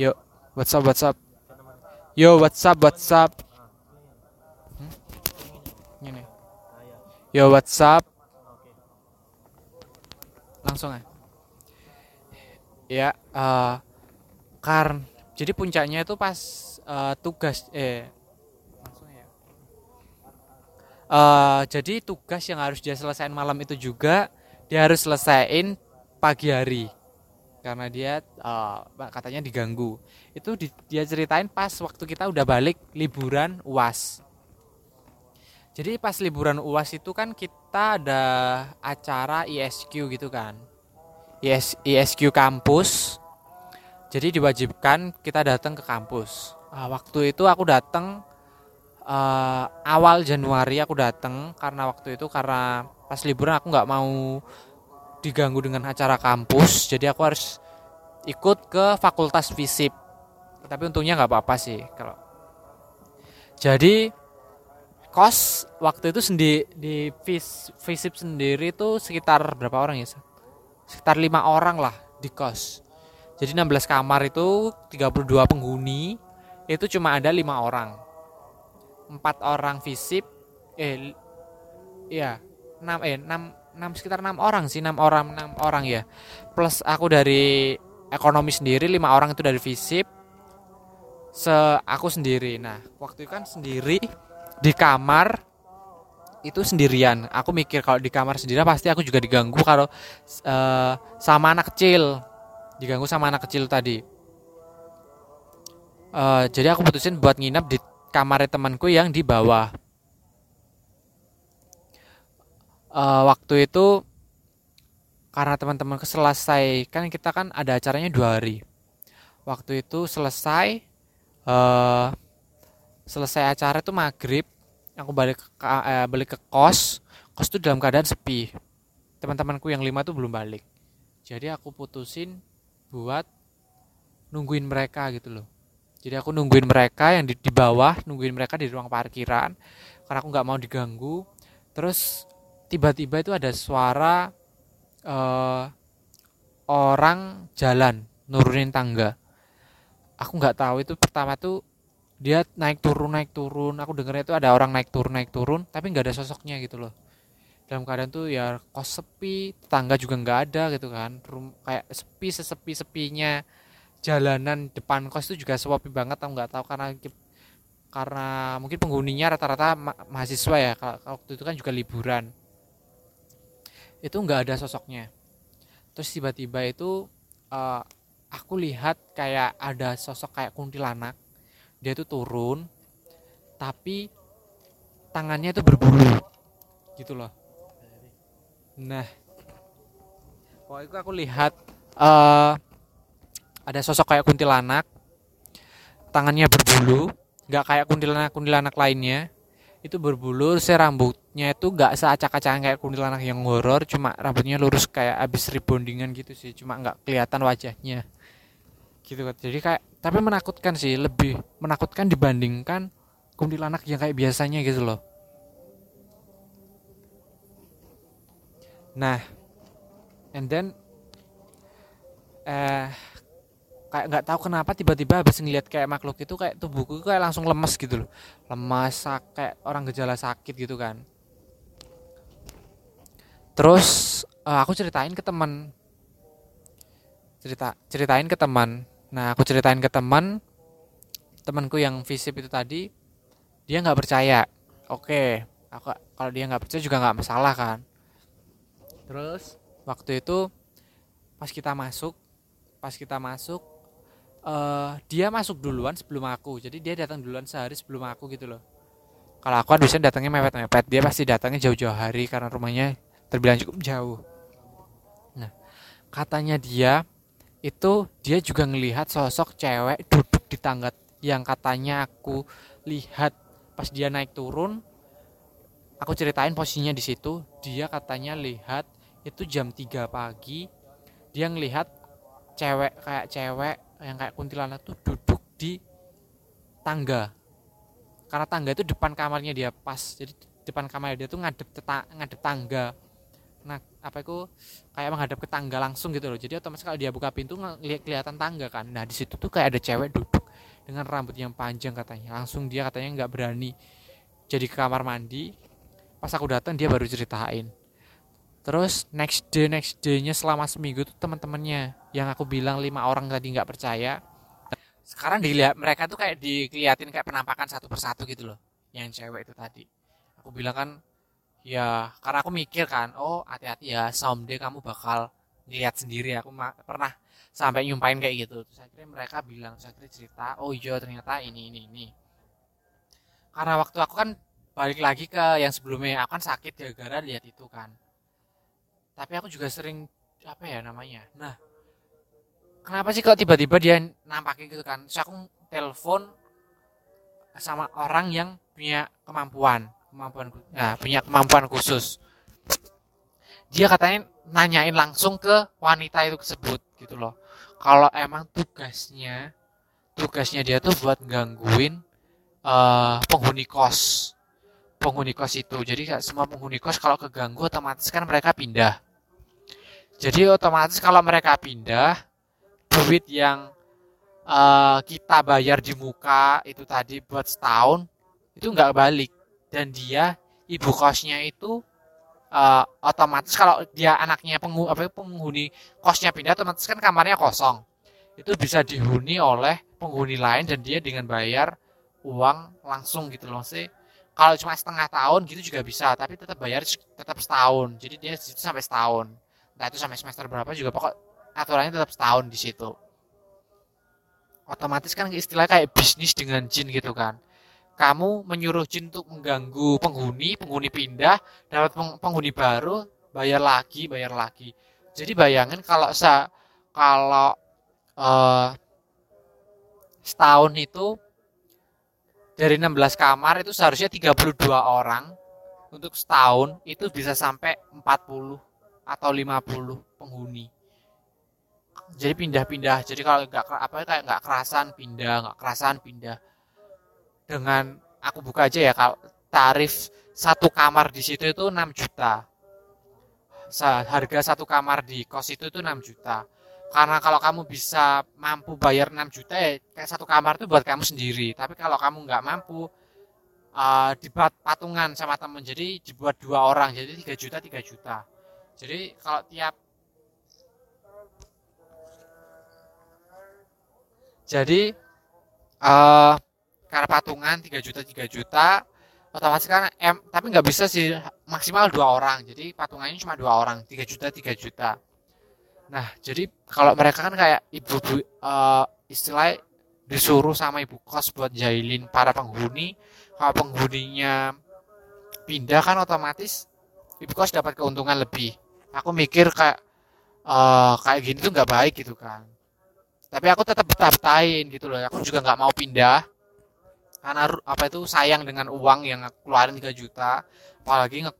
Yo, what's up, what's up? Yo, what's up, what's up? Hmm? Ini. Yo, what's up? Langsung ya. Ya, eh karn. Jadi puncaknya itu pas eh, tugas eh. Eh, jadi tugas yang harus dia selesaiin malam itu juga dia harus selesaiin pagi hari karena dia eh, katanya diganggu. Itu di- dia ceritain pas waktu kita udah balik liburan uas jadi pas liburan uas itu kan kita ada acara ISQ gitu kan. IS, ISQ kampus. Jadi diwajibkan kita datang ke kampus. Ah, waktu itu aku datang eh, awal Januari aku datang. Karena waktu itu karena pas liburan aku nggak mau diganggu dengan acara kampus jadi aku harus ikut ke fakultas fisip. Tapi untungnya nggak apa-apa sih kalau. Jadi kos waktu itu sendi di fis, fisip sendiri itu sekitar berapa orang ya sekitar lima orang lah di kos. Jadi 16 kamar itu 32 penghuni itu cuma ada lima orang. Empat orang fisip eh iya enam eh enam enam sekitar enam orang sih enam orang enam orang ya. Plus aku dari ekonomi sendiri lima orang itu dari fisip. Se aku sendiri. Nah waktu itu kan sendiri di kamar itu sendirian. Aku mikir kalau di kamar sendirian pasti aku juga diganggu kalau eh, sama anak kecil. Diganggu sama anak kecil tadi. Eh, jadi aku putusin buat nginep di kamar temanku yang di bawah Eh, waktu itu karena teman-temanku selesai kan kita kan ada acaranya dua hari. Waktu itu selesai eh selesai acara itu maghrib aku balik ke eh, balik ke kos. Kos itu dalam keadaan sepi. Teman-temanku yang lima tuh belum balik. Jadi aku putusin buat nungguin mereka gitu loh. Jadi aku nungguin mereka yang di, di bawah nungguin mereka di ruang parkiran karena aku nggak mau diganggu. Terus tiba-tiba itu ada suara eh, orang jalan nurunin tangga. Aku nggak tahu itu pertama tuh dia naik turun naik turun. Aku dengernya itu ada orang naik turun naik turun tapi nggak ada sosoknya gitu loh. Dalam keadaan tuh ya kos sepi tangga juga nggak ada gitu kan. Rum, kayak sepi sesepi sepinya jalanan depan kos itu juga sepi banget aku nggak tahu karena karena mungkin penghuninya rata-rata ma- mahasiswa ya. Ka- waktu itu kan juga liburan itu nggak ada sosoknya. Terus tiba-tiba itu eh, aku lihat kayak ada sosok kayak kuntilanak. Dia tuh turun tapi tangannya itu berbulu. Gitu loh. Nah waktu itu aku lihat eh ada sosok kayak kuntilanak. Tangannya berbulu nggak kayak kuntilanak kuntilanak lainnya itu berbulu saya rambutnya itu nggak seacak-acakan kayak kuntilanak yang horor cuma rambutnya lurus kayak abis rebondingan gitu sih cuma nggak kelihatan wajahnya. Gitu kan jadi kayak tapi menakutkan sih lebih menakutkan dibandingkan kuntilanak yang kayak biasanya gitu loh. Nah and then eh kayak nggak tahu kenapa tiba-tiba habis ngeliat kayak makhluk itu kayak tubuhku kayak langsung lemes gitu loh. Lemas kayak orang gejala sakit gitu kan. Terus eh, aku ceritain ke teman. Cerita ceritain ke teman. Nah aku ceritain ke teman temanku yang visip itu tadi dia nggak percaya. Oke aku kalau dia nggak percaya juga nggak masalah kan. Terus waktu itu pas kita masuk pas kita masuk eh dia masuk duluan sebelum aku. Jadi dia datang duluan sehari sebelum aku gitu loh. Kalau aku kan biasanya datangnya mepet-mepet. Dia pasti datangnya jauh-jauh hari karena rumahnya terbilang cukup jauh. Nah katanya dia itu dia juga ngelihat sosok cewek duduk di tangga yang katanya aku lihat pas dia naik turun. Aku ceritain posisinya di situ. Dia katanya lihat itu jam 3 pagi. Dia ngelihat cewek kayak cewek yang kayak kuntilanak tuh duduk di tangga. Karena tangga itu depan kamarnya dia pas. Jadi depan kamarnya dia tuh ngadep teta- ngadep tangga. Nah apa itu? Kayak menghadap ke tangga langsung gitu loh. Jadi otomatis kalau dia buka pintu ngeliat kelihatan tangga kan. Nah di situ tuh kayak ada cewek duduk dengan rambut yang panjang katanya. Langsung dia katanya nggak berani jadi ke kamar mandi. Pas aku datang dia baru ceritain terus next day next day-nya selama seminggu tuh teman-temannya yang aku bilang lima orang tadi nggak percaya. Sekarang dilihat mereka tuh kayak dikeliatin kayak penampakan satu persatu gitu loh. Yang cewek itu tadi. Aku bilang kan ya karena aku mikir kan oh hati-hati ya someday kamu bakal lihat sendiri. Aku pernah sampai nyumpain kayak gitu. Terus akhirnya mereka bilang saya akhirnya cerita oh iya ternyata ini ini ini. Karena waktu aku kan balik lagi ke yang sebelumnya aku kan sakit ya gara lihat itu kan tapi aku juga sering apa ya namanya? Nah kenapa sih kok tiba-tiba dia nampakin gitu kan? Terus aku telepon sama orang yang punya kemampuan kemampuan nah, punya kemampuan khusus. Dia katanya nanyain langsung ke wanita itu tersebut gitu loh. Kalau emang tugasnya tugasnya dia tuh buat gangguin uh, penghuni kos. Penghuni kos itu. Jadi semua penghuni kos kalau keganggu otomatis kan mereka pindah jadi otomatis kalau mereka pindah duit yang uh, kita bayar di muka itu tadi buat setahun itu nggak balik. Dan dia ibu kosnya itu uh, otomatis kalau dia anaknya penghu, apa penghuni kosnya pindah otomatis kan kamarnya kosong. Itu bisa dihuni oleh penghuni lain dan dia dengan bayar uang langsung gitu loh. Sih kalau cuma setengah tahun gitu juga bisa tapi tetap bayar tetap setahun. Jadi dia itu sampai setahun nah itu sampai semester berapa juga pokok aturannya tetap setahun di situ. Otomatis kan istilah kayak bisnis dengan jin gitu kan. Kamu menyuruh jin untuk mengganggu penghuni, penghuni pindah, dapat penghuni baru, bayar lagi, bayar lagi. Jadi bayangin kalau sa kalau uh, setahun itu dari 16 kamar itu seharusnya 32 orang. Untuk setahun itu bisa sampai 40 atau 50 penghuni. Jadi pindah-pindah. Jadi kalau nggak apa kayak nggak kerasan pindah, nggak kerasan pindah. Dengan aku buka aja ya kalau tarif satu kamar di situ itu 6 juta. Harga satu kamar di kos itu itu 6 juta. Karena kalau kamu bisa mampu bayar 6 juta ya kayak satu kamar itu buat kamu sendiri. Tapi kalau kamu nggak mampu uh, dibuat patungan sama temen. Jadi dibuat dua orang jadi 3 juta 3 juta jadi kalau tiap jadi uh, karena patungan 3 juta 3 juta otomatis kan em tapi nggak bisa sih maksimal dua orang. Jadi patungannya cuma dua orang 3 juta 3 juta. Nah jadi kalau mereka kan kayak ibu uh, istilah disuruh sama ibu kos buat jahilin para penghuni. Kalau penghuninya pindah kan otomatis ibu kos dapat keuntungan lebih aku mikir kayak uh, kayak gini tuh nggak baik gitu kan. Tapi aku tetap betah-betahin gitu loh. Aku juga nggak mau pindah. Karena apa itu sayang dengan uang yang keluarin 3 juta. Apalagi nge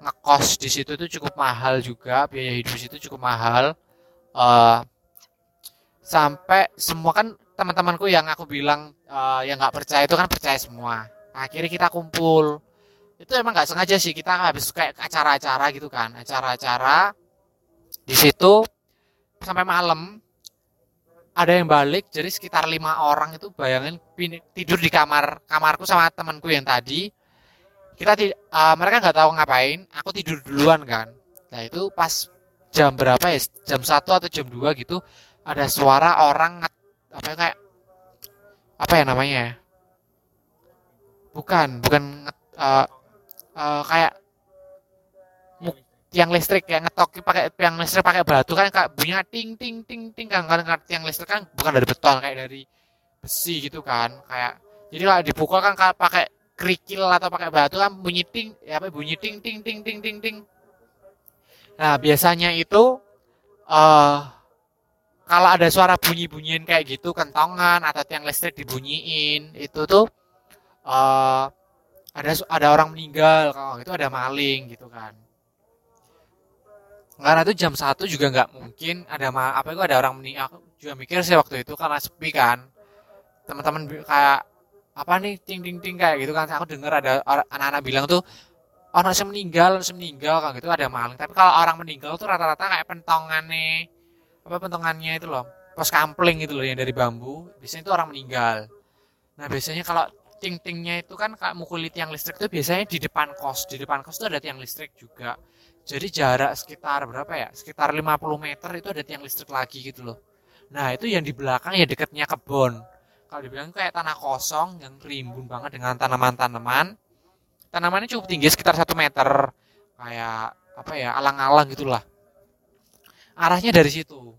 ngekos di situ itu cukup mahal juga. Biaya hidup situ cukup mahal. Uh, sampai semua kan teman-temanku yang aku bilang uh, yang nggak percaya itu kan percaya semua. Akhirnya kita kumpul itu emang nggak sengaja sih kita habis kayak acara-acara gitu kan. Acara-acara di situ sampai malam ada yang balik jadi sekitar lima orang itu bayangin tidur di kamar kamarku sama temanku yang tadi. Kita uh, mereka nggak tahu ngapain aku tidur duluan kan. Nah itu pas jam berapa ya? Jam satu atau jam dua gitu ada suara orang apa ya, kayak apa ya namanya bukan bukan uh, uh, kayak tiang listrik yang ngetok pakai tiang listrik pakai batu kan kayak bunyinya ting ting ting ting kan. Kan tiang listrik kan bukan dari beton kayak dari besi gitu kan kayak. Jadi kalau dipukul kan kalau pakai kerikil atau pakai batu kan bunyi ting ya apa bunyi ting ting ting ting ting ting. Nah biasanya itu uh, kalau ada suara bunyi-bunyiin kayak gitu kentongan atau tiang listrik dibunyiin itu tuh uh, ada ada orang meninggal kalau itu ada maling gitu kan. Karena itu jam satu juga nggak mungkin ada ma apa itu ada orang meninggal aku juga mikir sih waktu itu karena sepi kan. Teman-teman kayak apa nih ting ting ting kayak gitu kan. Aku dengar ada anak-anak bilang tuh orang yang meninggal orang meninggal kan gitu ada maling. Tapi kalau orang meninggal tuh rata-rata kayak pentongannya apa pentongannya itu loh pos kampling gitu loh yang dari bambu biasanya itu orang meninggal. Nah biasanya kalau ting-tingnya itu kan kayak mukul tiang listrik itu biasanya di depan kos. Di depan kos itu ada tiang listrik juga. Jadi jarak sekitar berapa ya? Sekitar 50 meter itu ada tiang listrik lagi gitu loh. Nah itu yang di belakang ya dekatnya kebun kalau dibilang kayak tanah kosong yang rimbun banget dengan tanaman-tanaman. Tanamannya cukup tinggi sekitar satu meter. Kayak apa ya alang-alang gitulah. Arahnya dari situ.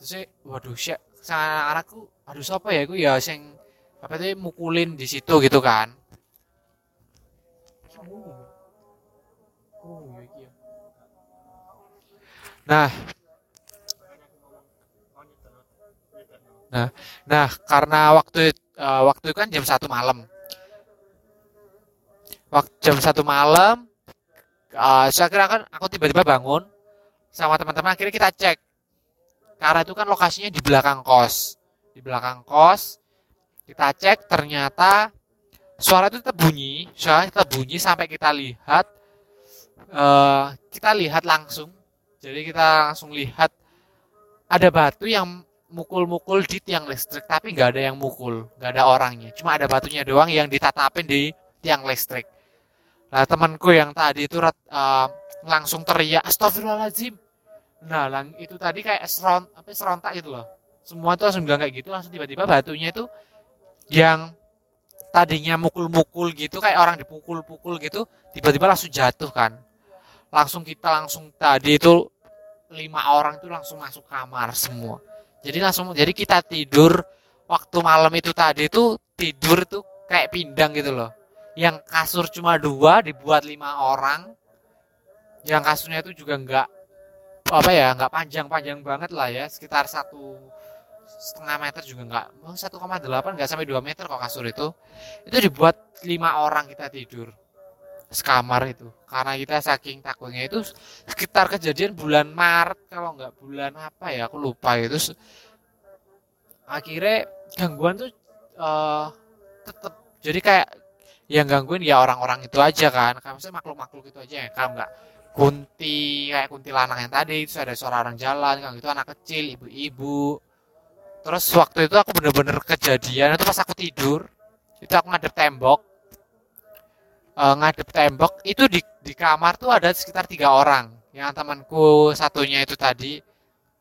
Terus waduh sih anakku aduh siapa ya aku ya sing apa itu mukulin di situ gitu kan? Nah. Nah nah karena waktu uh, waktu itu kan jam satu malam. Waktu jam satu malam uh, saya kira kan aku tiba-tiba bangun sama teman-teman akhirnya kita cek. Karena itu kan lokasinya di belakang kos. Di belakang kos kita cek ternyata suara itu tetap bunyi suara tetap bunyi sampai kita lihat uh, kita lihat langsung jadi kita langsung lihat ada batu yang mukul-mukul di tiang listrik tapi nggak ada yang mukul nggak ada orangnya cuma ada batunya doang yang ditatapin di tiang listrik Nah temanku yang tadi itu uh, langsung teriak Astagfirullahaladzim. Nah lang itu tadi kayak seront, apa serontak gitu loh. Semua tuh langsung bilang kayak gitu langsung tiba-tiba batunya itu yang tadinya mukul-mukul gitu kayak orang dipukul-pukul gitu tiba-tiba langsung jatuh kan. Langsung kita langsung tadi itu lima orang itu langsung masuk kamar semua. Jadi langsung jadi kita tidur waktu malam itu tadi itu tidur tuh kayak pindang gitu loh yang kasur cuma dua dibuat lima orang yang kasurnya itu juga enggak apa ya enggak panjang-panjang banget lah ya sekitar satu setengah meter juga enggak oh, satu koma delapan enggak sampai dua meter kok kasur itu. Itu dibuat lima orang kita tidur sekamar itu. Karena kita saking takutnya itu sekitar kejadian bulan Maret kalau enggak bulan apa ya aku lupa itu akhirnya gangguan tuh uh, tetap jadi kayak yang gangguin ya orang-orang itu aja kan. Kayak misalnya makhluk-makhluk itu aja ya. Kalau nggak kunti kayak kuntilanak yang tadi itu ada suara orang jalan kan itu anak kecil ibu-ibu terus waktu itu aku bener-bener kejadian itu pas aku tidur itu aku ngadep tembok. Uh, ngadep tembok itu di di kamar tuh ada sekitar tiga orang. Yang temanku satunya itu tadi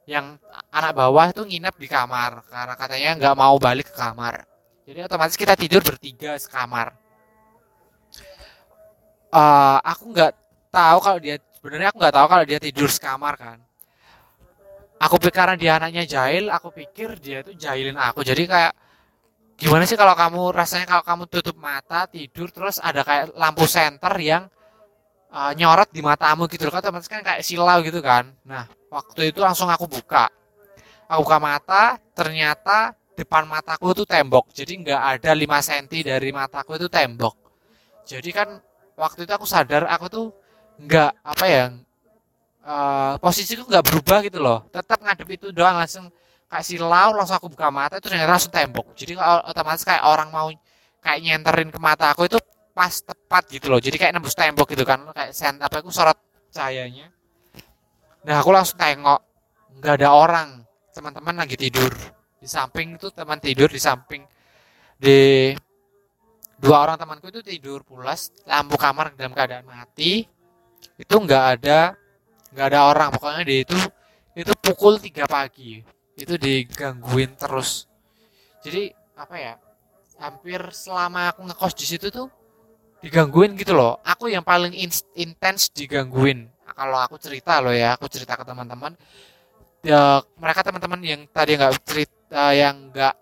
yang anak bawah itu nginep di kamar karena katanya nggak mau balik ke kamar. Jadi otomatis kita tidur bertiga sekamar. Uh, aku nggak tahu kalau dia sebenarnya aku nggak tahu kalau dia tidur sekamar kan aku pikir karena dia anaknya jahil aku pikir dia itu jahilin aku. Jadi kayak gimana sih kalau kamu rasanya kalau kamu tutup mata tidur terus ada kayak lampu senter yang uh, nyorot di matamu gitu loh. Kan teman kan kayak silau gitu kan. Nah waktu itu langsung aku buka. Aku buka mata ternyata depan mataku itu tembok. Jadi nggak ada 5 cm dari mataku itu tembok. Jadi kan waktu itu aku sadar aku tuh nggak apa ya uh, posisiku nggak berubah gitu loh. Tetap ngadep itu doang langsung kayak silau langsung aku buka mata itu ternyata langsung tembok. Jadi otomatis kayak orang mau kayak nyenterin ke mata aku itu pas tepat gitu loh. Jadi kayak nembus tembok gitu kan kayak sen apa aku sorot cahayanya. Nah aku langsung tengok nggak ada orang. Teman-teman lagi tidur. Di samping itu teman tidur di samping di dua orang temanku itu tidur pulas lampu kamar dalam keadaan mati. Itu nggak ada nggak ada orang pokoknya dia itu itu pukul tiga pagi. Itu digangguin terus. Jadi apa ya hampir selama aku ngekos di situ tuh digangguin gitu loh. Aku yang paling intens digangguin. Kalau aku cerita loh ya aku cerita ke teman-teman. Ya, mereka teman-teman yang tadi nggak cerita yang nggak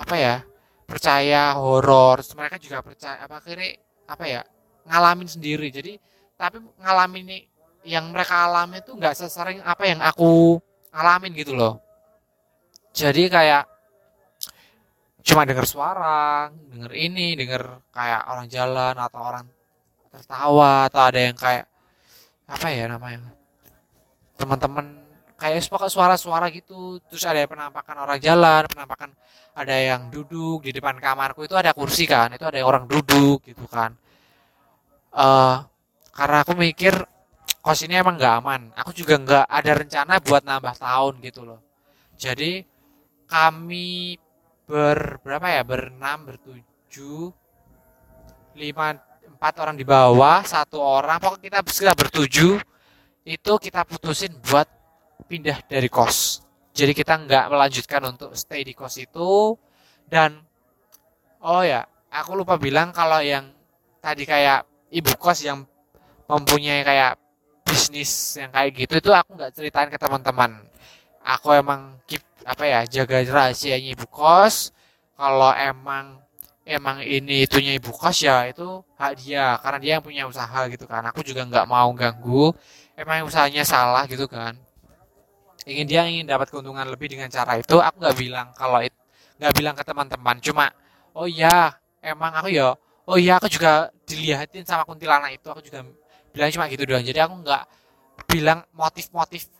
apa ya percaya horor mereka juga percaya apa akhirnya apa ya ngalamin sendiri. Jadi tapi ngalamin yang mereka alami itu nggak sesering apa yang aku alamin gitu loh. Jadi kayak cuma dengar suara dengar ini dengar kayak orang jalan atau orang tertawa atau ada yang kayak apa ya namanya teman-teman kayak suara-suara gitu. Terus ada penampakan orang jalan penampakan ada yang duduk di depan kamarku itu ada kursi kan itu ada yang orang duduk gitu kan. Uh, karena aku mikir kos ini emang nggak aman. Aku juga nggak ada rencana buat nambah tahun gitu loh. Jadi kami ber berapa ya? Berenam bertujuh lima empat orang di bawah satu orang. Pokoknya kita sekitar bertujuh itu kita putusin buat pindah dari kos. Jadi kita nggak melanjutkan untuk stay di kos itu. Dan oh ya aku lupa bilang kalau yang tadi kayak ibu kos yang mempunyai kayak bisnis yang kayak gitu itu aku nggak ceritain ke teman-teman. Aku emang keep apa ya jaga rahasianya ibu kos. Kalau emang emang ini itunya ibu kos ya itu hak dia karena dia yang punya usaha gitu kan. Aku juga nggak mau ganggu. Emang usahanya salah gitu kan. Ingin dia ingin dapat keuntungan lebih dengan cara itu aku nggak bilang kalau nggak bilang ke teman-teman. Cuma oh iya emang aku ya oh iya aku juga dilihatin sama kuntilanak itu aku juga bilang cuma gitu doang. Jadi aku nggak bilang motif-motif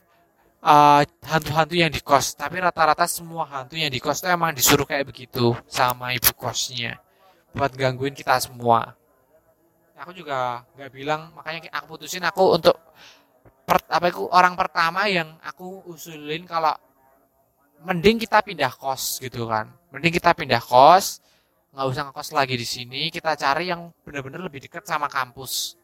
uh, hantu-hantu yang di kos. Tapi rata-rata semua hantu yang di kos itu emang disuruh kayak begitu sama ibu kosnya. Buat gangguin kita semua. Aku juga nggak bilang makanya aku putusin aku untuk per, apa itu orang pertama yang aku usulin kalau mending kita pindah kos gitu kan. Mending kita pindah kos nggak usah ngekos lagi di sini. Kita cari yang benar-benar lebih dekat sama kampus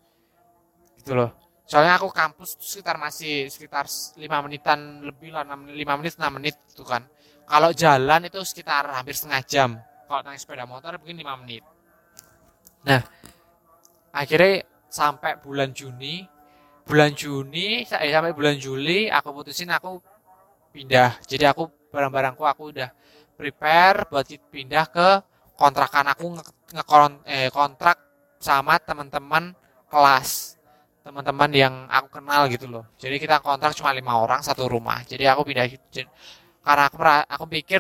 gitu loh. Soalnya aku kampus sekitar masih sekitar lima menitan lebih lah lima menit enam menit itu kan. Kalau jalan itu sekitar hampir setengah jam. Kalau naik sepeda motor mungkin lima menit. Nah akhirnya sampai bulan Juni bulan Juni eh, sampai bulan Juli aku putusin aku pindah. Jadi aku barang-barangku aku udah prepare buat pindah ke kontrakan aku nge, eh, kontrak sama teman-teman kelas teman-teman yang aku kenal gitu loh. Jadi kita kontrak cuma lima orang satu rumah. Jadi aku pindah karena aku aku pikir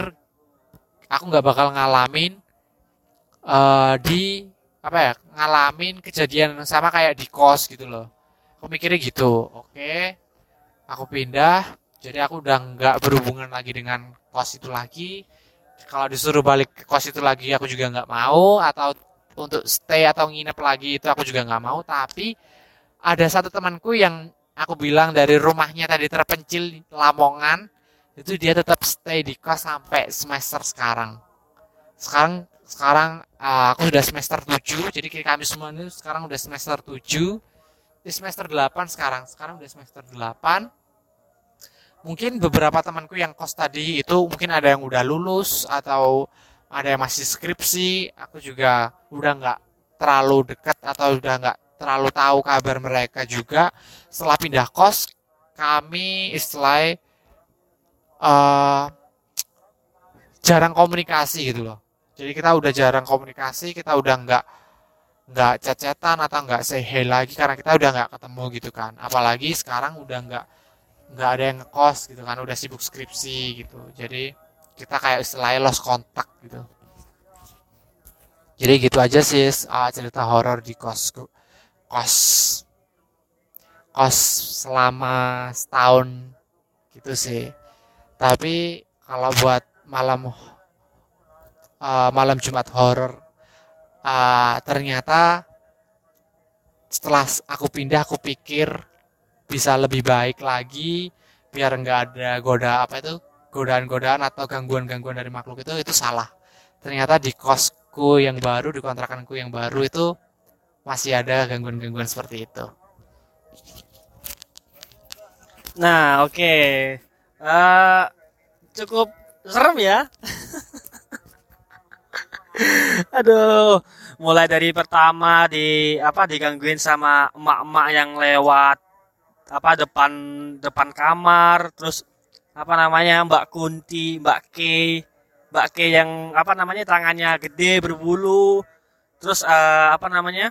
aku nggak bakal ngalamin uh, di apa ya ngalamin kejadian sama kayak di kos gitu loh. Aku mikirnya gitu oke. Aku pindah jadi aku udah nggak berhubungan lagi dengan kos itu lagi. Kalau disuruh balik ke kos itu lagi aku juga nggak mau. Atau untuk stay atau nginep lagi itu aku juga nggak mau. Tapi ada satu temanku yang aku bilang dari rumahnya tadi terpencil Lamongan itu dia tetap stay di kos sampai semester sekarang. Sekarang sekarang uh, aku sudah semester 7 jadi kami semua ini sekarang udah semester 7 di semester 8 sekarang sekarang udah semester 8 mungkin beberapa temanku yang kos tadi itu mungkin ada yang udah lulus atau ada yang masih skripsi aku juga udah nggak terlalu dekat atau udah nggak terlalu tahu kabar mereka juga setelah pindah kos kami istilah uh, jarang komunikasi gitu loh. Jadi kita udah jarang komunikasi kita udah nggak nggak cecetan atau nggak say lagi karena kita udah nggak ketemu gitu kan. Apalagi sekarang udah nggak nggak ada yang ngekos gitu kan udah sibuk skripsi gitu. Jadi kita kayak istilahnya lost kontak gitu. Jadi gitu aja sih uh, cerita horor di kos kos kos selama setahun gitu sih. Tapi kalau buat malam uh, malam Jumat horor uh, ternyata setelah aku pindah aku pikir bisa lebih baik lagi biar nggak ada goda apa itu godaan-godaan atau gangguan-gangguan dari makhluk itu itu salah. Ternyata di kosku yang baru di kontrakanku yang baru itu masih ada gangguan-gangguan seperti itu nah oke okay. uh, eh, cukup serem ya aduh mulai dari pertama di apa digangguin sama emak-emak yang lewat apa depan depan kamar terus apa namanya Mbak Kunti Mbak K Mbak K yang apa namanya tangannya gede berbulu terus uh, apa namanya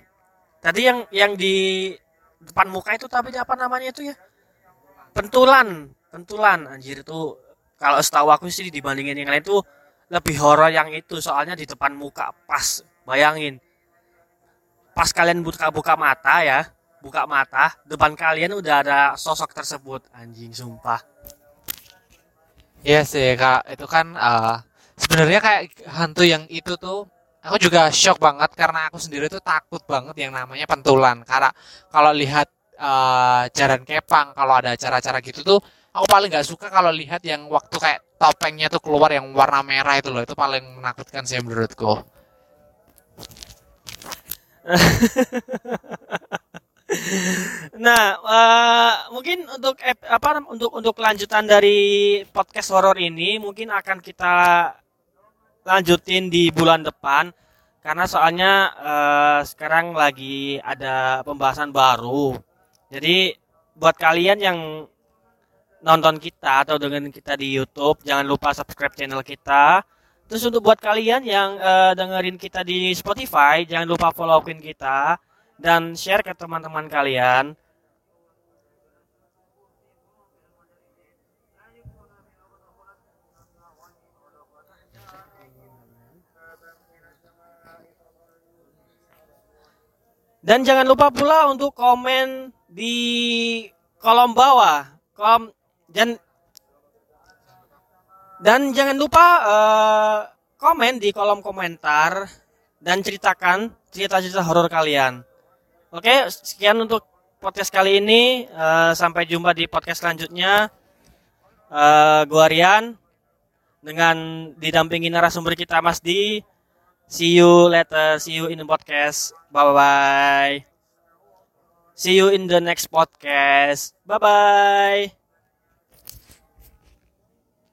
tadi yang yang di depan muka itu tapi apa namanya itu ya? Pentulan pentulan anjir itu kalau setahu aku sih dibandingin yang lain itu lebih horor yang itu. Soalnya di depan muka pas. Bayangin. Pas kalian buka-buka mata ya buka mata depan kalian udah ada sosok tersebut. Anjing sumpah. Iya sih kak. Itu kan uh, sebenarnya kayak hantu yang itu tuh aku juga shock banget karena aku sendiri tuh takut banget yang namanya pentulan. Karena kalau lihat uh, jaran kepang kalau ada acara-acara gitu tuh aku paling nggak suka kalau lihat yang waktu kayak topengnya tuh keluar yang warna merah itu loh. Itu paling menakutkan sih menurutku. Nah uh, mungkin untuk apa untuk untuk kelanjutan dari podcast horor ini mungkin akan kita lanjutin di bulan depan karena soalnya uh, sekarang lagi ada pembahasan baru jadi buat kalian yang nonton kita atau dengan kita di YouTube, jangan lupa subscribe channel kita. Terus untuk buat kalian yang uh, dengerin kita di Spotify, jangan lupa followin kita dan share ke teman-teman kalian. Dan jangan lupa pula untuk komen di kolom bawah, kolom dan dan jangan lupa uh, komen di kolom komentar dan ceritakan cerita-cerita horor kalian. Oke, sekian untuk podcast kali ini. Uh, sampai jumpa di podcast selanjutnya. Uh, gua Rian dengan didampingi narasumber kita Mas Di. See you later. See you in the podcast. Bye bye. See you in the next podcast. Bye bye.